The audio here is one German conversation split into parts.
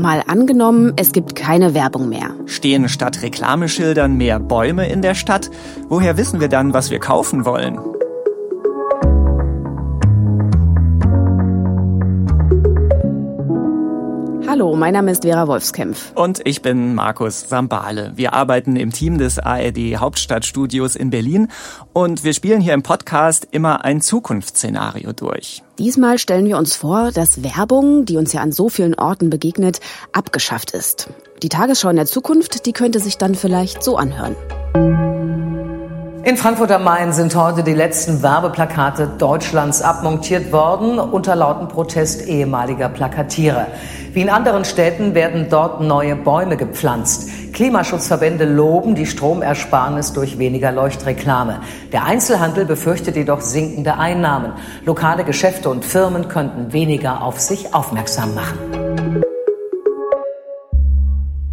Mal angenommen, es gibt keine Werbung mehr. Stehen statt Reklameschildern mehr Bäume in der Stadt? Woher wissen wir dann, was wir kaufen wollen? Hallo, mein Name ist Vera Wolfskämpf. Und ich bin Markus Sambale. Wir arbeiten im Team des ARD Hauptstadtstudios in Berlin und wir spielen hier im Podcast immer ein Zukunftsszenario durch. Diesmal stellen wir uns vor, dass Werbung, die uns ja an so vielen Orten begegnet, abgeschafft ist. Die Tagesschau in der Zukunft, die könnte sich dann vielleicht so anhören. In Frankfurt am Main sind heute die letzten Werbeplakate Deutschlands abmontiert worden, unter lauten Protest ehemaliger Plakatierer. Wie in anderen Städten werden dort neue Bäume gepflanzt. Klimaschutzverbände loben die Stromersparnis durch weniger Leuchtreklame. Der Einzelhandel befürchtet jedoch sinkende Einnahmen. Lokale Geschäfte und Firmen könnten weniger auf sich aufmerksam machen.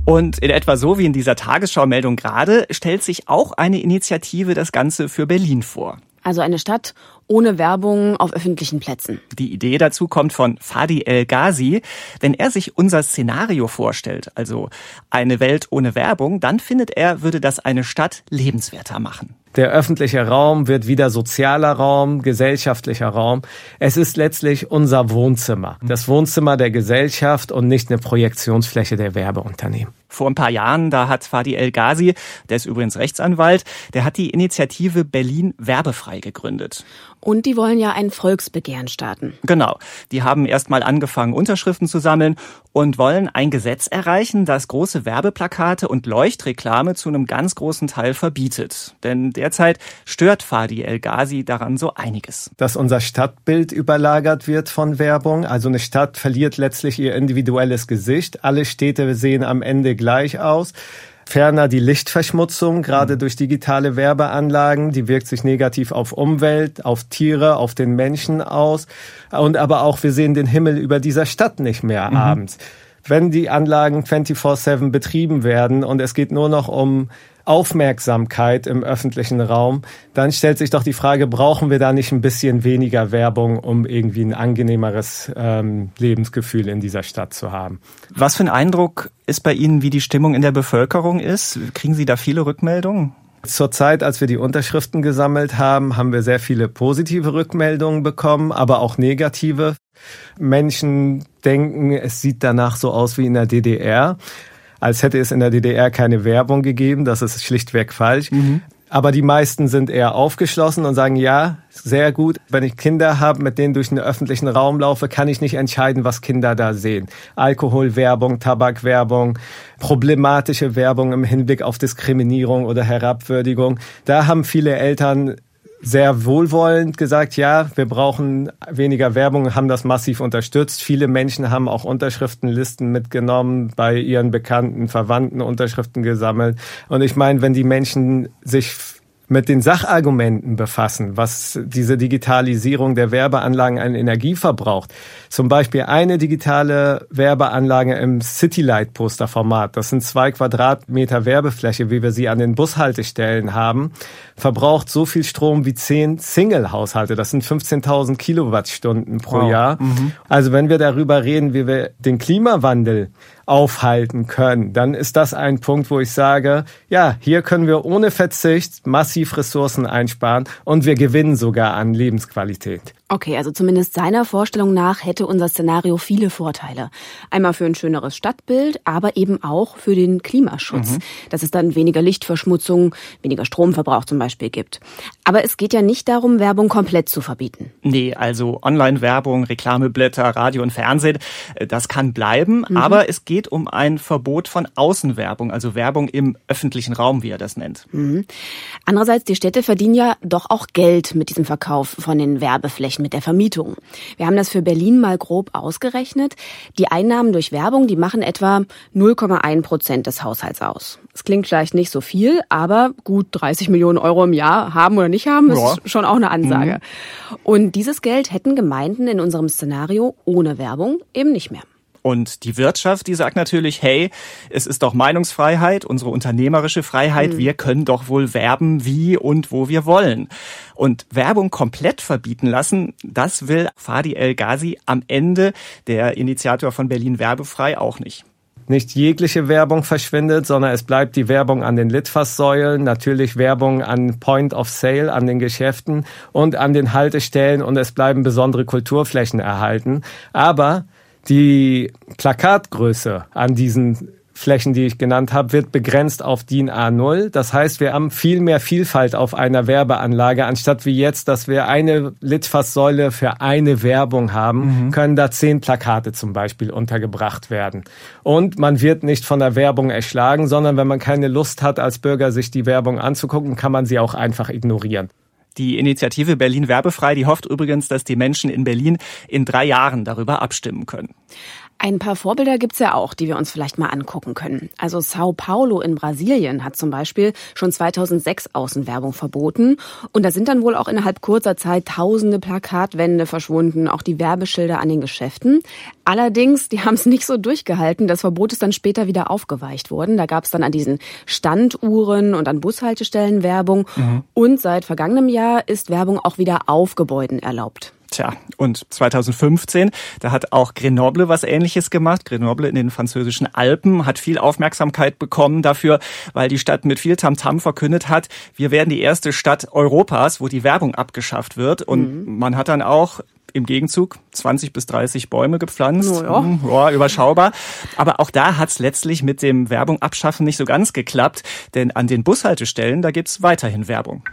Und in etwa so wie in dieser Tagesschau-Meldung gerade stellt sich auch eine Initiative das Ganze für Berlin vor. Also eine Stadt ohne Werbung auf öffentlichen Plätzen. Die Idee dazu kommt von Fadi El Ghazi. Wenn er sich unser Szenario vorstellt, also eine Welt ohne Werbung, dann findet er, würde das eine Stadt lebenswerter machen. Der öffentliche Raum wird wieder sozialer Raum, gesellschaftlicher Raum. Es ist letztlich unser Wohnzimmer. Das Wohnzimmer der Gesellschaft und nicht eine Projektionsfläche der Werbeunternehmen. Vor ein paar Jahren, da hat Fadi El Ghazi, der ist übrigens Rechtsanwalt, der hat die Initiative Berlin werbefrei gegründet. Und die wollen ja ein Volksbegehren starten. Genau. Die haben erstmal angefangen, Unterschriften zu sammeln und wollen ein Gesetz erreichen, das große Werbeplakate und Leuchtreklame zu einem ganz großen Teil verbietet. Denn derzeit stört Fadi El Ghazi daran so einiges. Dass unser Stadtbild überlagert wird von Werbung. Also eine Stadt verliert letztlich ihr individuelles Gesicht. Alle Städte sehen am Ende gleich aus. Ferner die Lichtverschmutzung, gerade mhm. durch digitale Werbeanlagen, die wirkt sich negativ auf Umwelt, auf Tiere, auf den Menschen aus. Und aber auch, wir sehen den Himmel über dieser Stadt nicht mehr mhm. Wenn die Anlagen 24-7 betrieben werden und es geht nur noch um Aufmerksamkeit im öffentlichen Raum, dann stellt sich doch die Frage, brauchen wir da nicht ein bisschen weniger Werbung, um irgendwie ein angenehmeres ähm, Lebensgefühl in dieser Stadt zu haben? Was für ein Eindruck ist bei Ihnen, wie die Stimmung in der Bevölkerung ist? Kriegen Sie da viele Rückmeldungen? Zur Zeit, als wir die Unterschriften gesammelt haben, haben wir sehr viele positive Rückmeldungen bekommen, aber auch negative. Menschen denken, es sieht danach so aus wie in der DDR als hätte es in der DDR keine Werbung gegeben. Das ist schlichtweg falsch. Mhm. Aber die meisten sind eher aufgeschlossen und sagen, ja, sehr gut. Wenn ich Kinder habe, mit denen durch den öffentlichen Raum laufe, kann ich nicht entscheiden, was Kinder da sehen. Alkoholwerbung, Tabakwerbung, problematische Werbung im Hinblick auf Diskriminierung oder Herabwürdigung. Da haben viele Eltern sehr wohlwollend gesagt, ja, wir brauchen weniger Werbung, haben das massiv unterstützt. Viele Menschen haben auch Unterschriftenlisten mitgenommen, bei ihren Bekannten, Verwandten Unterschriften gesammelt. Und ich meine, wenn die Menschen sich mit den Sachargumenten befassen, was diese Digitalisierung der Werbeanlagen an Energie verbraucht. Zum Beispiel eine digitale Werbeanlage im Citylight-Poster-Format, das sind zwei Quadratmeter Werbefläche, wie wir sie an den Bushaltestellen haben, verbraucht so viel Strom wie zehn Single-Haushalte. Das sind 15.000 Kilowattstunden pro wow. Jahr. Mhm. Also wenn wir darüber reden, wie wir den Klimawandel aufhalten können, dann ist das ein Punkt, wo ich sage, ja, hier können wir ohne Verzicht massiv Ressourcen einsparen und wir gewinnen sogar an Lebensqualität. Okay, also zumindest seiner Vorstellung nach hätte unser Szenario viele Vorteile. Einmal für ein schöneres Stadtbild, aber eben auch für den Klimaschutz, mhm. dass es dann weniger Lichtverschmutzung, weniger Stromverbrauch zum Beispiel gibt. Aber es geht ja nicht darum, Werbung komplett zu verbieten. Nee, also Online-Werbung, Reklameblätter, Radio und Fernsehen, äh, das kann bleiben, mhm. aber es geht um ein Verbot von Außenwerbung, also Werbung im öffentlichen Raum, wie er das nennt. Mhm. Andererseits, die Städte verdienen ja doch auch Geld mit diesem Verkauf von den Werbeflächen mit der Vermietung. Wir haben das für Berlin mal grob ausgerechnet. Die Einnahmen durch Werbung, die machen etwa 0,1 Prozent des Haushalts aus. Es klingt vielleicht nicht so viel, aber gut 30 Millionen Euro im Jahr haben oder nicht haben, ja. ist schon auch eine Ansage. Mhm. Und dieses Geld hätten Gemeinden in unserem Szenario ohne Werbung eben nicht mehr. Und die Wirtschaft, die sagt natürlich, hey, es ist doch Meinungsfreiheit, unsere unternehmerische Freiheit, mhm. wir können doch wohl werben, wie und wo wir wollen. Und Werbung komplett verbieten lassen, das will Fadi El Ghazi am Ende, der Initiator von Berlin Werbefrei, auch nicht. nicht jegliche Werbung verschwindet, sondern es bleibt die Werbung an den Litfaßsäulen, natürlich Werbung an Point of Sale, an den Geschäften und an den Haltestellen und es bleiben besondere Kulturflächen erhalten. Aber die Plakatgröße an diesen Flächen, die ich genannt habe, wird begrenzt auf DIN A0. Das heißt, wir haben viel mehr Vielfalt auf einer Werbeanlage, anstatt wie jetzt, dass wir eine Litfaßsäule für eine Werbung haben, mhm. können da zehn Plakate zum Beispiel untergebracht werden. Und man wird nicht von der Werbung erschlagen, sondern wenn man keine Lust hat, als Bürger sich die Werbung anzugucken, kann man sie auch einfach ignorieren. Die Initiative Berlin Werbefrei, die hofft übrigens, dass die Menschen in Berlin in drei Jahren darüber abstimmen können. Ein paar Vorbilder gibt's ja auch, die wir uns vielleicht mal angucken können. Also Sao Paulo in Brasilien hat zum Beispiel schon 2006 Außenwerbung verboten. Und da sind dann wohl auch innerhalb kurzer Zeit tausende Plakatwände verschwunden, auch die Werbeschilder an den Geschäften. Allerdings, die haben es nicht so durchgehalten. Das Verbot ist dann später wieder aufgeweicht worden. Da gab's dann an diesen Standuhren und an Bushaltestellen Werbung. Mhm. Und seit vergangenem Jahr ist Werbung auch wieder auf Gebäuden erlaubt. Tja, und 2015, da hat auch Grenoble was ähnliches gemacht. Grenoble in den französischen Alpen hat viel Aufmerksamkeit bekommen dafür, weil die Stadt mit viel Tamtam verkündet hat, wir werden die erste Stadt Europas, wo die Werbung abgeschafft wird. Und mhm. man hat dann auch im Gegenzug 20 bis 30 Bäume gepflanzt. Oh ja. Hm, ja, überschaubar. Aber auch da hat es letztlich mit dem Werbung abschaffen nicht so ganz geklappt, denn an den Bushaltestellen, da gibt's weiterhin Werbung.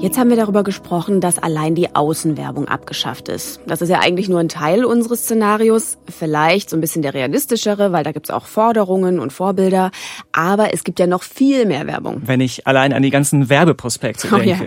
Jetzt haben wir darüber gesprochen, dass allein die Außenwerbung abgeschafft ist. Das ist ja eigentlich nur ein Teil unseres Szenarios, vielleicht so ein bisschen der realistischere, weil da gibt es auch Forderungen und Vorbilder. Aber es gibt ja noch viel mehr Werbung. Wenn ich allein an die ganzen Werbeprospekte denke. Oh ja.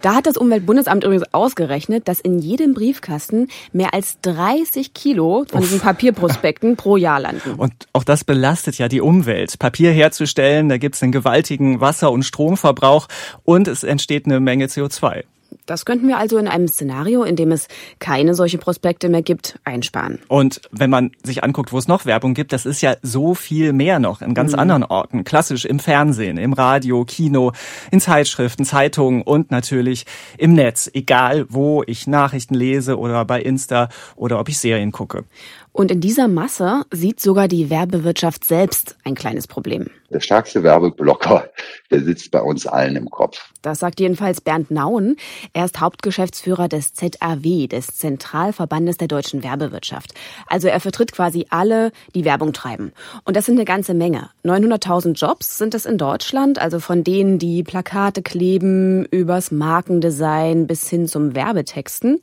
Da hat das Umweltbundesamt übrigens ausgerechnet, dass in jedem Briefkasten mehr als 30 Kilo von Uff. diesen Papierprospekten pro Jahr landen. Und auch das belastet ja die Umwelt. Papier herzustellen, da gibt es einen gewaltigen Wasser- und Stromverbrauch und es entsteht eine Menge CO2. Das könnten wir also in einem Szenario, in dem es keine solche Prospekte mehr gibt, einsparen. Und wenn man sich anguckt, wo es noch Werbung gibt, das ist ja so viel mehr noch in ganz mhm. anderen Orten. Klassisch im Fernsehen, im Radio, Kino, in Zeitschriften, Zeitungen und natürlich im Netz. Egal, wo ich Nachrichten lese oder bei Insta oder ob ich Serien gucke. Und in dieser Masse sieht sogar die Werbewirtschaft selbst ein kleines Problem. Der stärkste Werbeblocker, der sitzt bei uns allen im Kopf. Das sagt jedenfalls Bernd Nauen. Er ist Hauptgeschäftsführer des ZAW, des Zentralverbandes der deutschen Werbewirtschaft. Also er vertritt quasi alle, die Werbung treiben. Und das sind eine ganze Menge. 900.000 Jobs sind es in Deutschland, also von denen, die Plakate kleben, übers Markendesign bis hin zum Werbetexten.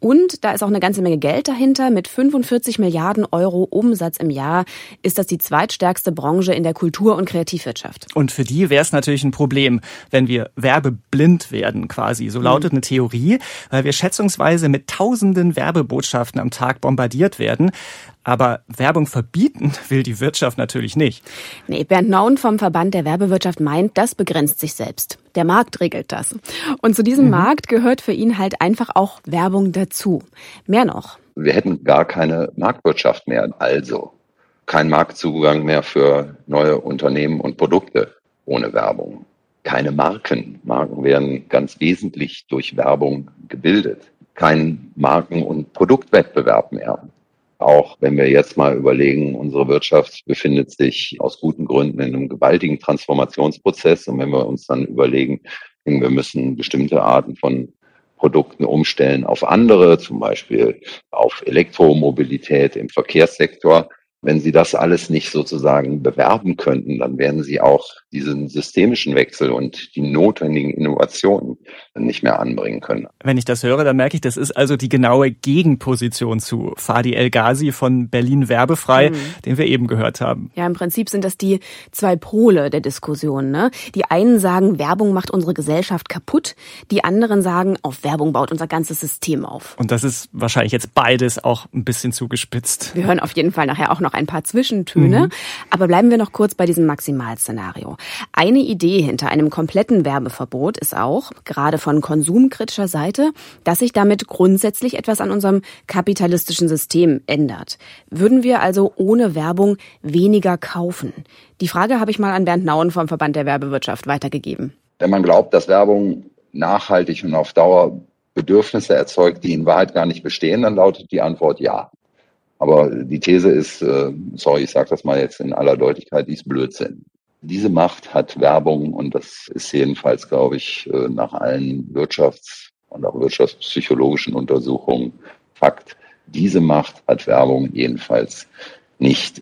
Und da ist auch eine ganze Menge Geld dahinter. Mit 45 Milliarden Euro Umsatz im Jahr ist das die zweitstärkste Branche in der Kultur- und Kreativwirtschaft. Und für die wäre es natürlich ein Problem, wenn wir werbeblind werden quasi. So lautet eine Theorie, weil wir schätzungsweise mit tausenden Werbebotschaften am Tag bombardiert werden. Aber Werbung verbieten will die Wirtschaft natürlich nicht. Nee, Bernd Naun vom Verband der Werbewirtschaft meint, das begrenzt sich selbst. Der Markt regelt das. Und zu diesem mhm. Markt gehört für ihn halt einfach auch Werbung dazu. Mehr noch. Wir hätten gar keine Marktwirtschaft mehr. Also kein Marktzugang mehr für neue Unternehmen und Produkte ohne Werbung. Keine Marken. Marken werden ganz wesentlich durch Werbung gebildet. Kein Marken- und Produktwettbewerb mehr. Auch wenn wir jetzt mal überlegen, unsere Wirtschaft befindet sich aus guten Gründen in einem gewaltigen Transformationsprozess. Und wenn wir uns dann überlegen, wir müssen bestimmte Arten von Produkten umstellen auf andere, zum Beispiel auf Elektromobilität im Verkehrssektor, wenn Sie das alles nicht sozusagen bewerben könnten, dann werden Sie auch diesen systemischen Wechsel und die notwendigen Innovationen nicht mehr anbringen können. Wenn ich das höre, dann merke ich, das ist also die genaue Gegenposition zu Fadi El Ghazi von Berlin Werbefrei, mhm. den wir eben gehört haben. Ja, im Prinzip sind das die zwei Pole der Diskussion. Ne? Die einen sagen, Werbung macht unsere Gesellschaft kaputt. Die anderen sagen, auf Werbung baut unser ganzes System auf. Und das ist wahrscheinlich jetzt beides auch ein bisschen zugespitzt. Wir hören auf jeden Fall nachher auch noch ein paar Zwischentöne. Mhm. Aber bleiben wir noch kurz bei diesem Maximalszenario. Eine Idee hinter einem kompletten Werbeverbot ist auch, gerade von konsumkritischer Seite, dass sich damit grundsätzlich etwas an unserem kapitalistischen System ändert. Würden wir also ohne Werbung weniger kaufen? Die Frage habe ich mal an Bernd Nauen vom Verband der Werbewirtschaft weitergegeben. Wenn man glaubt, dass Werbung nachhaltig und auf Dauer Bedürfnisse erzeugt, die in Wahrheit gar nicht bestehen, dann lautet die Antwort ja. Aber die These ist, äh, sorry, ich sage das mal jetzt in aller Deutlichkeit, die ist Blödsinn. Diese Macht hat Werbung und das ist jedenfalls, glaube ich, äh, nach allen Wirtschafts- und auch wirtschaftspsychologischen Untersuchungen Fakt. Diese Macht hat Werbung jedenfalls nicht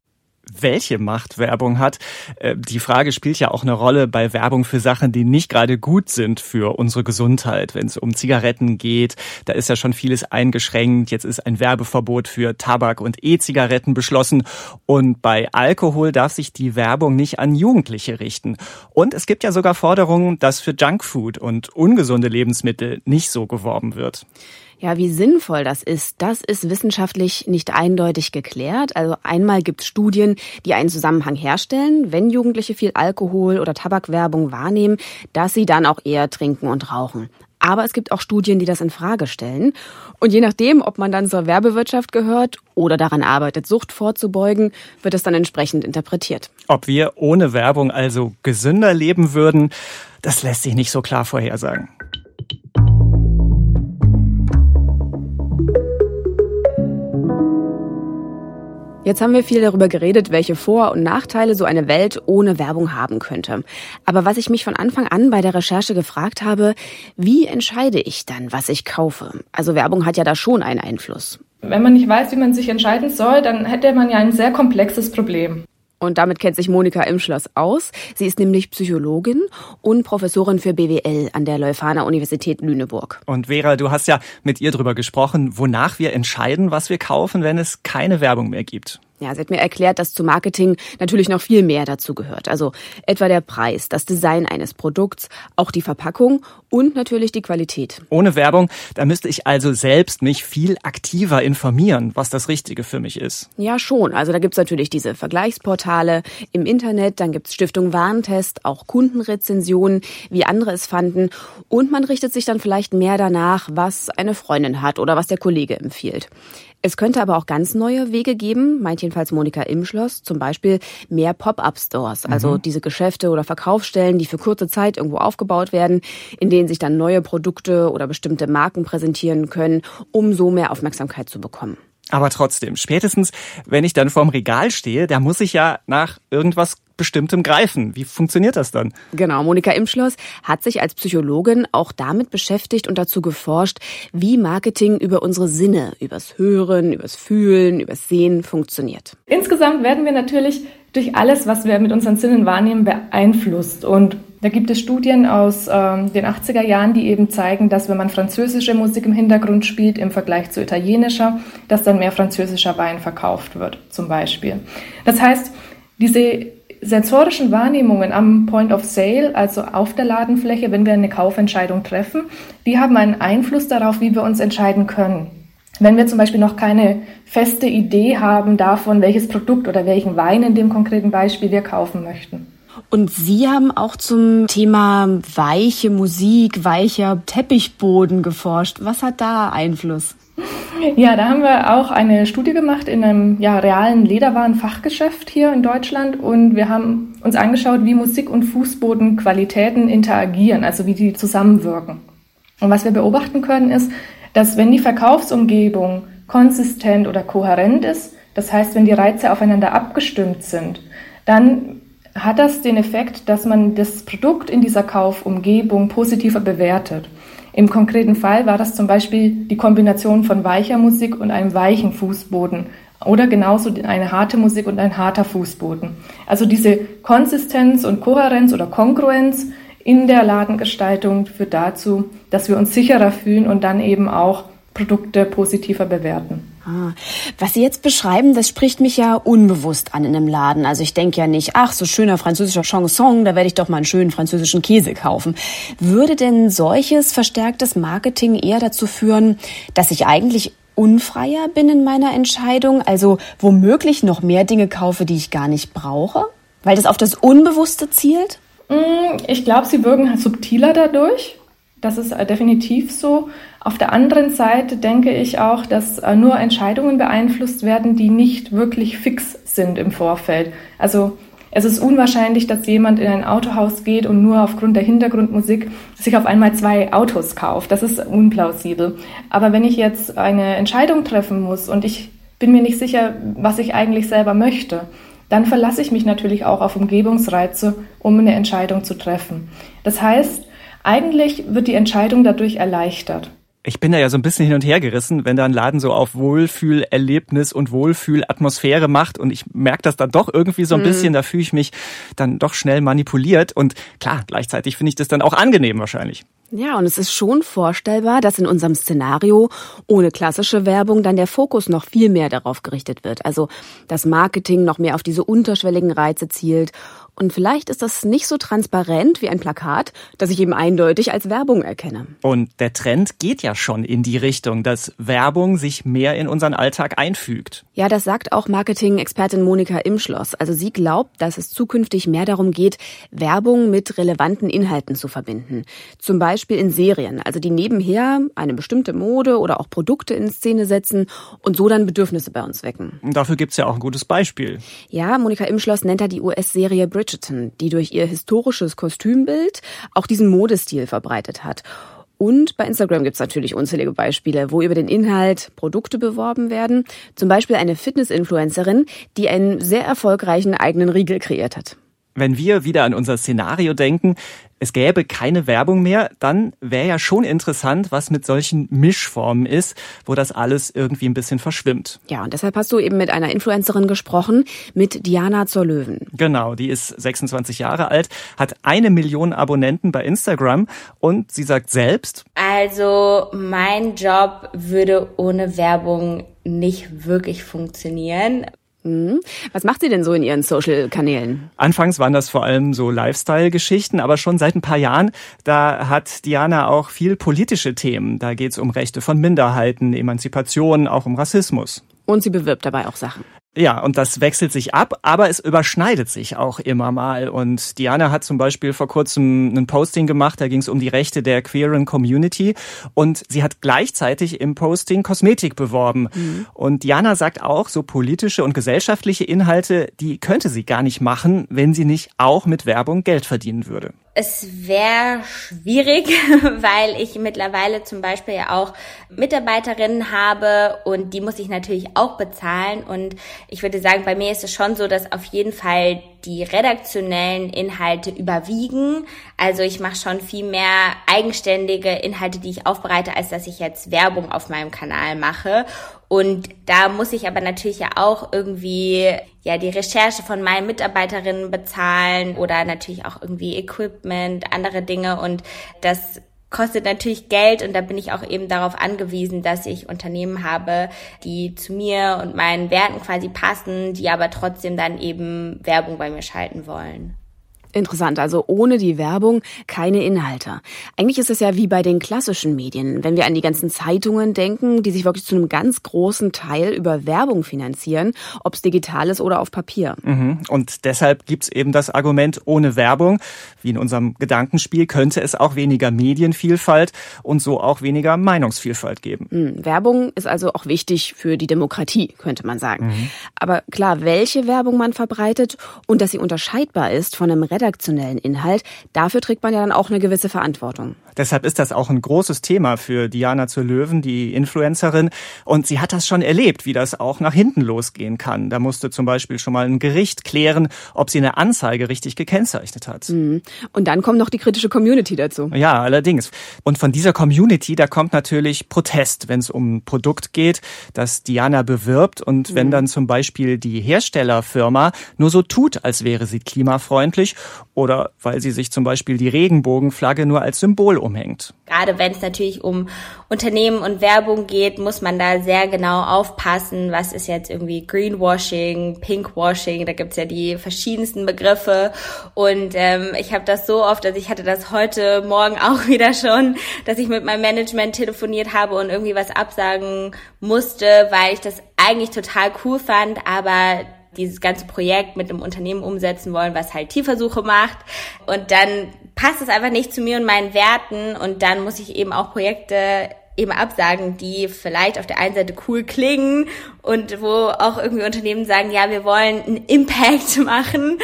welche Macht Werbung hat. Äh, die Frage spielt ja auch eine Rolle bei Werbung für Sachen, die nicht gerade gut sind für unsere Gesundheit. Wenn es um Zigaretten geht, da ist ja schon vieles eingeschränkt. Jetzt ist ein Werbeverbot für Tabak und E-Zigaretten beschlossen. Und bei Alkohol darf sich die Werbung nicht an Jugendliche richten. Und es gibt ja sogar Forderungen, dass für Junkfood und ungesunde Lebensmittel nicht so geworben wird. Ja, wie sinnvoll das ist, das ist wissenschaftlich nicht eindeutig geklärt. Also einmal gibt es Studien, die einen Zusammenhang herstellen, wenn Jugendliche viel Alkohol oder Tabakwerbung wahrnehmen, dass sie dann auch eher trinken und rauchen. Aber es gibt auch Studien, die das in Frage stellen. Und je nachdem, ob man dann zur Werbewirtschaft gehört oder daran arbeitet, Sucht vorzubeugen, wird es dann entsprechend interpretiert. Ob wir ohne Werbung also gesünder leben würden, das lässt sich nicht so klar vorhersagen. Jetzt haben wir viel darüber geredet, welche Vor- und Nachteile so eine Welt ohne Werbung haben könnte. Aber was ich mich von Anfang an bei der Recherche gefragt habe, wie entscheide ich dann, was ich kaufe? Also Werbung hat ja da schon einen Einfluss. Wenn man nicht weiß, wie man sich entscheiden soll, dann hätte man ja ein sehr komplexes Problem. Und damit kennt sich Monika Imschloss aus. Sie ist nämlich Psychologin und Professorin für BWL an der Leuphana Universität Lüneburg. Und Vera, du hast ja mit ihr drüber gesprochen, wonach wir entscheiden, was wir kaufen, wenn es keine Werbung mehr gibt. Ja, sie hat mir erklärt, dass zu Marketing natürlich noch viel mehr dazu gehört. Also etwa der Preis, das Design eines Produkts, auch die Verpackung und natürlich die Qualität. Ohne Werbung, da müsste ich also selbst mich viel aktiver informieren, was das Richtige für mich ist. Ja, schon. Also da gibt's natürlich diese Vergleichsportale im Internet, dann gibt's Stiftung Warentest, auch Kundenrezensionen, wie andere es fanden. Und man richtet sich dann vielleicht mehr danach, was eine Freundin hat oder was der Kollege empfiehlt. Es könnte aber auch ganz neue Wege geben, meint jedenfalls Monika Imschloss, zum Beispiel mehr Pop-up-Stores, also mhm. diese Geschäfte oder Verkaufsstellen, die für kurze Zeit irgendwo aufgebaut werden, in denen sich dann neue Produkte oder bestimmte Marken präsentieren können, um so mehr Aufmerksamkeit zu bekommen. Aber trotzdem, spätestens, wenn ich dann vorm Regal stehe, da muss ich ja nach irgendwas Bestimmtem greifen. Wie funktioniert das dann? Genau, Monika Imschloss hat sich als Psychologin auch damit beschäftigt und dazu geforscht, wie Marketing über unsere Sinne, übers Hören, übers Fühlen, übers Sehen funktioniert. Insgesamt werden wir natürlich durch alles, was wir mit unseren Sinnen wahrnehmen, beeinflusst. Und da gibt es Studien aus ähm, den 80er Jahren, die eben zeigen, dass wenn man französische Musik im Hintergrund spielt im Vergleich zu italienischer, dass dann mehr französischer Wein verkauft wird, zum Beispiel. Das heißt, diese sensorischen Wahrnehmungen am Point of Sale, also auf der Ladenfläche, wenn wir eine Kaufentscheidung treffen, die haben einen Einfluss darauf, wie wir uns entscheiden können. Wenn wir zum Beispiel noch keine feste Idee haben davon, welches Produkt oder welchen Wein in dem konkreten Beispiel wir kaufen möchten. Und Sie haben auch zum Thema weiche Musik, weicher Teppichboden geforscht. Was hat da Einfluss? Ja, da haben wir auch eine Studie gemacht in einem ja, realen Lederwarenfachgeschäft hier in Deutschland und wir haben uns angeschaut, wie Musik und Fußbodenqualitäten interagieren, also wie die zusammenwirken. Und was wir beobachten können ist, dass wenn die Verkaufsumgebung konsistent oder kohärent ist, das heißt, wenn die Reize aufeinander abgestimmt sind, dann hat das den Effekt, dass man das Produkt in dieser Kaufumgebung positiver bewertet. Im konkreten Fall war das zum Beispiel die Kombination von weicher Musik und einem weichen Fußboden oder genauso eine harte Musik und ein harter Fußboden. Also diese Konsistenz und Kohärenz oder Kongruenz in der Ladengestaltung führt dazu, dass wir uns sicherer fühlen und dann eben auch Produkte positiver bewerten. Ah, was Sie jetzt beschreiben, das spricht mich ja unbewusst an in einem Laden. Also ich denke ja nicht, ach, so schöner französischer Chanson, da werde ich doch mal einen schönen französischen Käse kaufen. Würde denn solches verstärktes Marketing eher dazu führen, dass ich eigentlich unfreier bin in meiner Entscheidung, also womöglich noch mehr Dinge kaufe, die ich gar nicht brauche? Weil das auf das Unbewusste zielt? Mm, ich glaube, sie wirken subtiler dadurch. Das ist äh, definitiv so. Auf der anderen Seite denke ich auch, dass äh, nur Entscheidungen beeinflusst werden, die nicht wirklich fix sind im Vorfeld. Also Es ist unwahrscheinlich, dass jemand in ein Autohaus geht und nur aufgrund der Hintergrundmusik sich auf einmal zwei Autos kauft. Das ist unplausibel. Aber wenn ich jetzt eine Entscheidung treffen muss und ich bin mir nicht sicher, was ich eigentlich selber möchte, dann verlasse ich mich natürlich auch auf Umgebungsreize, um eine Entscheidung zu treffen. Das heißt, eigentlich wird die Entscheidung dadurch erleichtert ich bin da ja so ein bisschen hin und her gerissen, wenn da ein Laden so auf Wohlfühlerlebnis und Wohlfühlatmosphäre macht und ich merke das dann doch irgendwie so ein mhm. bisschen, da fühle ich mich dann doch schnell manipuliert und klar, gleichzeitig finde ich das dann auch angenehm wahrscheinlich. Ja, und es ist schon vorstellbar, dass in unserem Szenario ohne klassische Werbung dann der Fokus noch viel mehr darauf gerichtet wird. Also das Marketing noch mehr auf diese unterschwelligen Reize zielt und vielleicht ist das nicht so transparent wie ein Plakat, das ich eben eindeutig als Werbung erkenne. Und der Trend geht ja schon in die Richtung, dass Werbung sich mehr in unseren Alltag einfügt. Ja, das sagt auch Marketing-Expertin Monika Imschloss. Also sie glaubt, dass es zukünftig mehr darum geht, Werbung mit relevanten Inhalten zu verbinden. Zum Beispiel in Serien, also die nebenher eine bestimmte Mode oder auch Produkte in Szene setzen und so dann Bedürfnisse bei uns wecken. Dafür gibt's ja auch ein gutes Beispiel. Ja, Monika Imschloss nennt da die US-Serie Bridgerton, die durch ihr historisches Kostümbild auch diesen Modestil verbreitet hat. Und bei Instagram gibt es natürlich unzählige Beispiele, wo über den Inhalt Produkte beworben werden. Zum Beispiel eine Fitness-Influencerin, die einen sehr erfolgreichen eigenen Riegel kreiert hat. Wenn wir wieder an unser Szenario denken, es gäbe keine Werbung mehr, dann wäre ja schon interessant, was mit solchen Mischformen ist, wo das alles irgendwie ein bisschen verschwimmt. Ja, und deshalb hast du eben mit einer Influencerin gesprochen, mit Diana zur Löwen. Genau, die ist 26 Jahre alt, hat eine Million Abonnenten bei Instagram und sie sagt selbst, also mein Job würde ohne Werbung nicht wirklich funktionieren. Mhm. Was macht sie denn so in ihren Social-Kanälen? Anfangs waren das vor allem so Lifestyle-Geschichten, aber schon seit ein paar Jahren, da hat Diana auch viel politische Themen. Da geht es um Rechte von Minderheiten, Emanzipation, auch um Rassismus. Und sie bewirbt dabei auch Sachen. Ja, und das wechselt sich ab, aber es überschneidet sich auch immer mal. Und Diana hat zum Beispiel vor kurzem ein Posting gemacht, da ging es um die Rechte der queeren Community. Und sie hat gleichzeitig im Posting Kosmetik beworben. Mhm. Und Diana sagt auch, so politische und gesellschaftliche Inhalte, die könnte sie gar nicht machen, wenn sie nicht auch mit Werbung Geld verdienen würde. Es wäre schwierig, weil ich mittlerweile zum Beispiel ja auch Mitarbeiterinnen habe und die muss ich natürlich auch bezahlen. Und ich würde sagen, bei mir ist es schon so, dass auf jeden Fall die redaktionellen Inhalte überwiegen. Also ich mache schon viel mehr eigenständige Inhalte, die ich aufbereite, als dass ich jetzt Werbung auf meinem Kanal mache. Und da muss ich aber natürlich ja auch irgendwie ja die Recherche von meinen Mitarbeiterinnen bezahlen oder natürlich auch irgendwie Equipment, andere Dinge und das kostet natürlich Geld und da bin ich auch eben darauf angewiesen, dass ich Unternehmen habe, die zu mir und meinen Werten quasi passen, die aber trotzdem dann eben Werbung bei mir schalten wollen. Interessant, also ohne die Werbung keine Inhalte. Eigentlich ist es ja wie bei den klassischen Medien, wenn wir an die ganzen Zeitungen denken, die sich wirklich zu einem ganz großen Teil über Werbung finanzieren, ob es digital ist oder auf Papier. Mhm. Und deshalb gibt's eben das Argument, ohne Werbung, wie in unserem Gedankenspiel, könnte es auch weniger Medienvielfalt und so auch weniger Meinungsvielfalt geben. Mhm. Werbung ist also auch wichtig für die Demokratie, könnte man sagen. Mhm. Aber klar, welche Werbung man verbreitet und dass sie unterscheidbar ist von einem redaktionellen Inhalt, dafür trägt man ja dann auch eine gewisse Verantwortung. Deshalb ist das auch ein großes Thema für Diana zur Löwen, die Influencerin. Und sie hat das schon erlebt, wie das auch nach hinten losgehen kann. Da musste zum Beispiel schon mal ein Gericht klären, ob sie eine Anzeige richtig gekennzeichnet hat. Mhm. Und dann kommt noch die kritische Community dazu. Ja, allerdings. Und von dieser Community, da kommt natürlich Protest, wenn es um ein Produkt geht, das Diana bewirbt. Und mhm. wenn dann zum Beispiel die Herstellerfirma nur so tut, als wäre sie klimafreundlich oder weil sie sich zum Beispiel die Regenbogenflagge nur als Symbol umhängt. Gerade wenn es natürlich um Unternehmen und Werbung geht, muss man da sehr genau aufpassen, was ist jetzt irgendwie Greenwashing, Pinkwashing, da gibt's ja die verschiedensten Begriffe. Und ähm, ich habe das so oft, also ich hatte das heute Morgen auch wieder schon, dass ich mit meinem Management telefoniert habe und irgendwie was absagen musste, weil ich das eigentlich total cool fand, aber dieses ganze Projekt mit einem Unternehmen umsetzen wollen, was halt Tierversuche macht. Und dann passt es einfach nicht zu mir und meinen Werten. Und dann muss ich eben auch Projekte eben absagen, die vielleicht auf der einen Seite cool klingen und wo auch irgendwie Unternehmen sagen, ja, wir wollen einen Impact machen.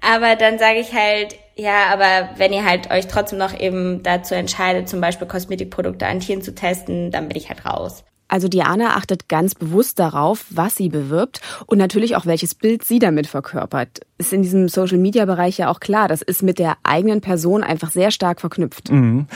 Aber dann sage ich halt, ja, aber wenn ihr halt euch trotzdem noch eben dazu entscheidet, zum Beispiel Kosmetikprodukte an Tieren zu testen, dann bin ich halt raus. Also Diana achtet ganz bewusst darauf, was sie bewirbt und natürlich auch welches Bild sie damit verkörpert. Ist in diesem Social-Media-Bereich ja auch klar, das ist mit der eigenen Person einfach sehr stark verknüpft. Mhm.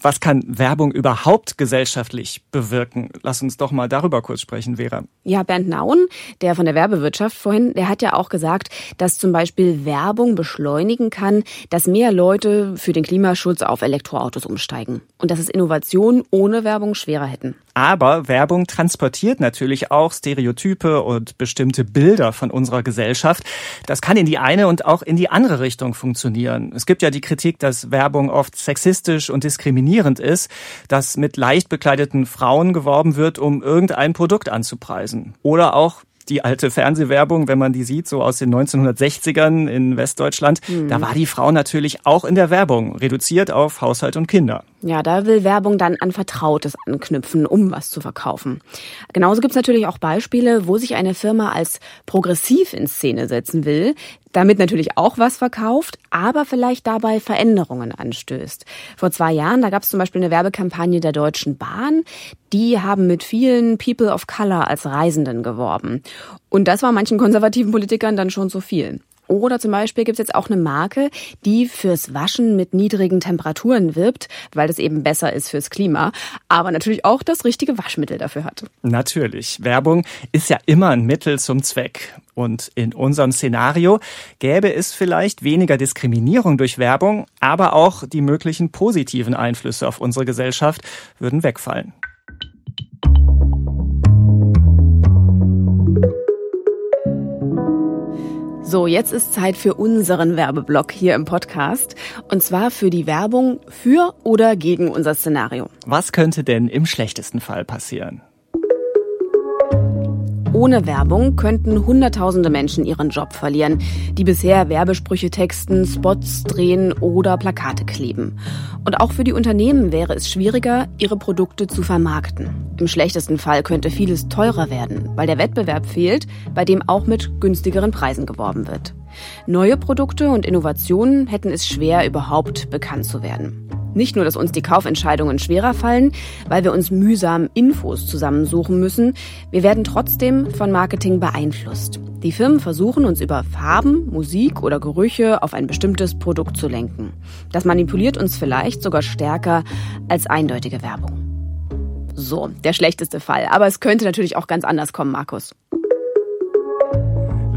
Was kann Werbung überhaupt gesellschaftlich bewirken? Lass uns doch mal darüber kurz sprechen, Vera. Ja, Bernd Nauen, der von der Werbewirtschaft vorhin, der hat ja auch gesagt, dass zum Beispiel Werbung beschleunigen kann, dass mehr Leute für den Klimaschutz auf Elektroautos umsteigen und dass es Innovationen ohne Werbung schwerer hätten. Aber Werbung transportiert natürlich auch Stereotype und bestimmte Bilder von unserer Gesellschaft. Das kann in die eine und auch in die andere Richtung funktionieren. Es gibt ja die Kritik, dass Werbung oft sexistisch und diskriminierend ist, dass mit leicht bekleideten Frauen geworben wird, um irgendein Produkt anzupreisen. Oder auch die alte Fernsehwerbung, wenn man die sieht, so aus den 1960ern in Westdeutschland, mhm. da war die Frau natürlich auch in der Werbung, reduziert auf Haushalt und Kinder. Ja, da will Werbung dann an Vertrautes anknüpfen, um was zu verkaufen. Genauso gibt's natürlich auch Beispiele, wo sich eine Firma als progressiv in Szene setzen will, damit natürlich auch was verkauft, aber vielleicht dabei Veränderungen anstößt. Vor zwei Jahren, da gab es zum Beispiel eine Werbekampagne der Deutschen Bahn. Die haben mit vielen People of Color als Reisenden geworben. Und das war manchen konservativen Politikern dann schon zu viel. Oder zum Beispiel gibt es jetzt auch eine Marke, die fürs Waschen mit niedrigen Temperaturen wirbt, weil das eben besser ist fürs Klima, aber natürlich auch das richtige Waschmittel dafür hat. Natürlich. Werbung ist ja immer ein Mittel zum Zweck. Und in unserem Szenario gäbe es vielleicht weniger Diskriminierung durch Werbung, aber auch die möglichen positiven Einflüsse auf unsere Gesellschaft würden wegfallen. So, jetzt ist Zeit für unseren Werbeblock hier im Podcast. Und zwar für die Werbung für oder gegen unser Szenario. Was könnte denn im schlechtesten Fall passieren? Ohne Werbung könnten Hunderttausende Menschen ihren Job verlieren, die bisher Werbesprüche texten, Spots drehen oder Plakate kleben. Und auch für die Unternehmen wäre es schwieriger, ihre Produkte zu vermarkten. Im schlechtesten Fall könnte vieles teurer werden, weil der Wettbewerb fehlt, bei dem auch mit günstigeren Preisen geworben wird. Neue Produkte und Innovationen hätten es schwer, überhaupt bekannt zu werden. Nicht nur, dass uns die Kaufentscheidungen schwerer fallen, weil wir uns mühsam Infos zusammensuchen müssen, wir werden trotzdem von Marketing beeinflusst. Die Firmen versuchen uns über Farben, Musik oder Gerüche auf ein bestimmtes Produkt zu lenken. Das manipuliert uns vielleicht sogar stärker als eindeutige Werbung. So, der schlechteste Fall. Aber es könnte natürlich auch ganz anders kommen, Markus.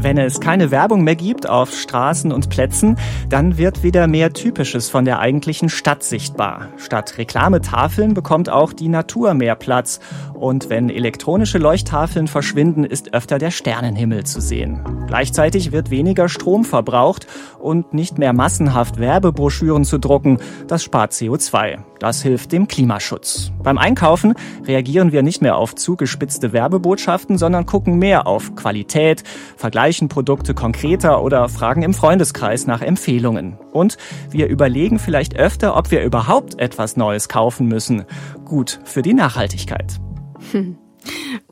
Wenn es keine Werbung mehr gibt auf Straßen und Plätzen, dann wird wieder mehr Typisches von der eigentlichen Stadt sichtbar. Statt Reklametafeln bekommt auch die Natur mehr Platz. Und wenn elektronische Leuchttafeln verschwinden, ist öfter der Sternenhimmel zu sehen. Gleichzeitig wird weniger Strom verbraucht und nicht mehr massenhaft Werbebroschüren zu drucken. Das spart CO2. Das hilft dem Klimaschutz. Beim Einkaufen reagieren wir nicht mehr auf zugespitzte Werbebotschaften, sondern gucken mehr auf Qualität, Vergleich vergleichen Produkte konkreter oder fragen im Freundeskreis nach Empfehlungen. Und wir überlegen vielleicht öfter, ob wir überhaupt etwas Neues kaufen müssen. Gut für die Nachhaltigkeit. Hm.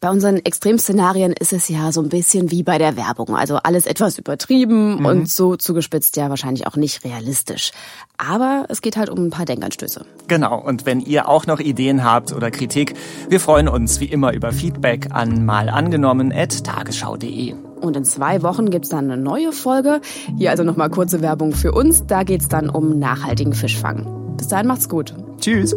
Bei unseren Extremszenarien ist es ja so ein bisschen wie bei der Werbung. Also alles etwas übertrieben mhm. und so zugespitzt ja wahrscheinlich auch nicht realistisch. Aber es geht halt um ein paar Denkanstöße. Genau. Und wenn ihr auch noch Ideen habt oder Kritik, wir freuen uns wie immer über Feedback an malangenommen.tagesschau.de. Und in zwei Wochen gibt's dann eine neue Folge. Hier also nochmal kurze Werbung für uns. Da geht's dann um nachhaltigen Fischfang. Bis dahin macht's gut. Tschüss.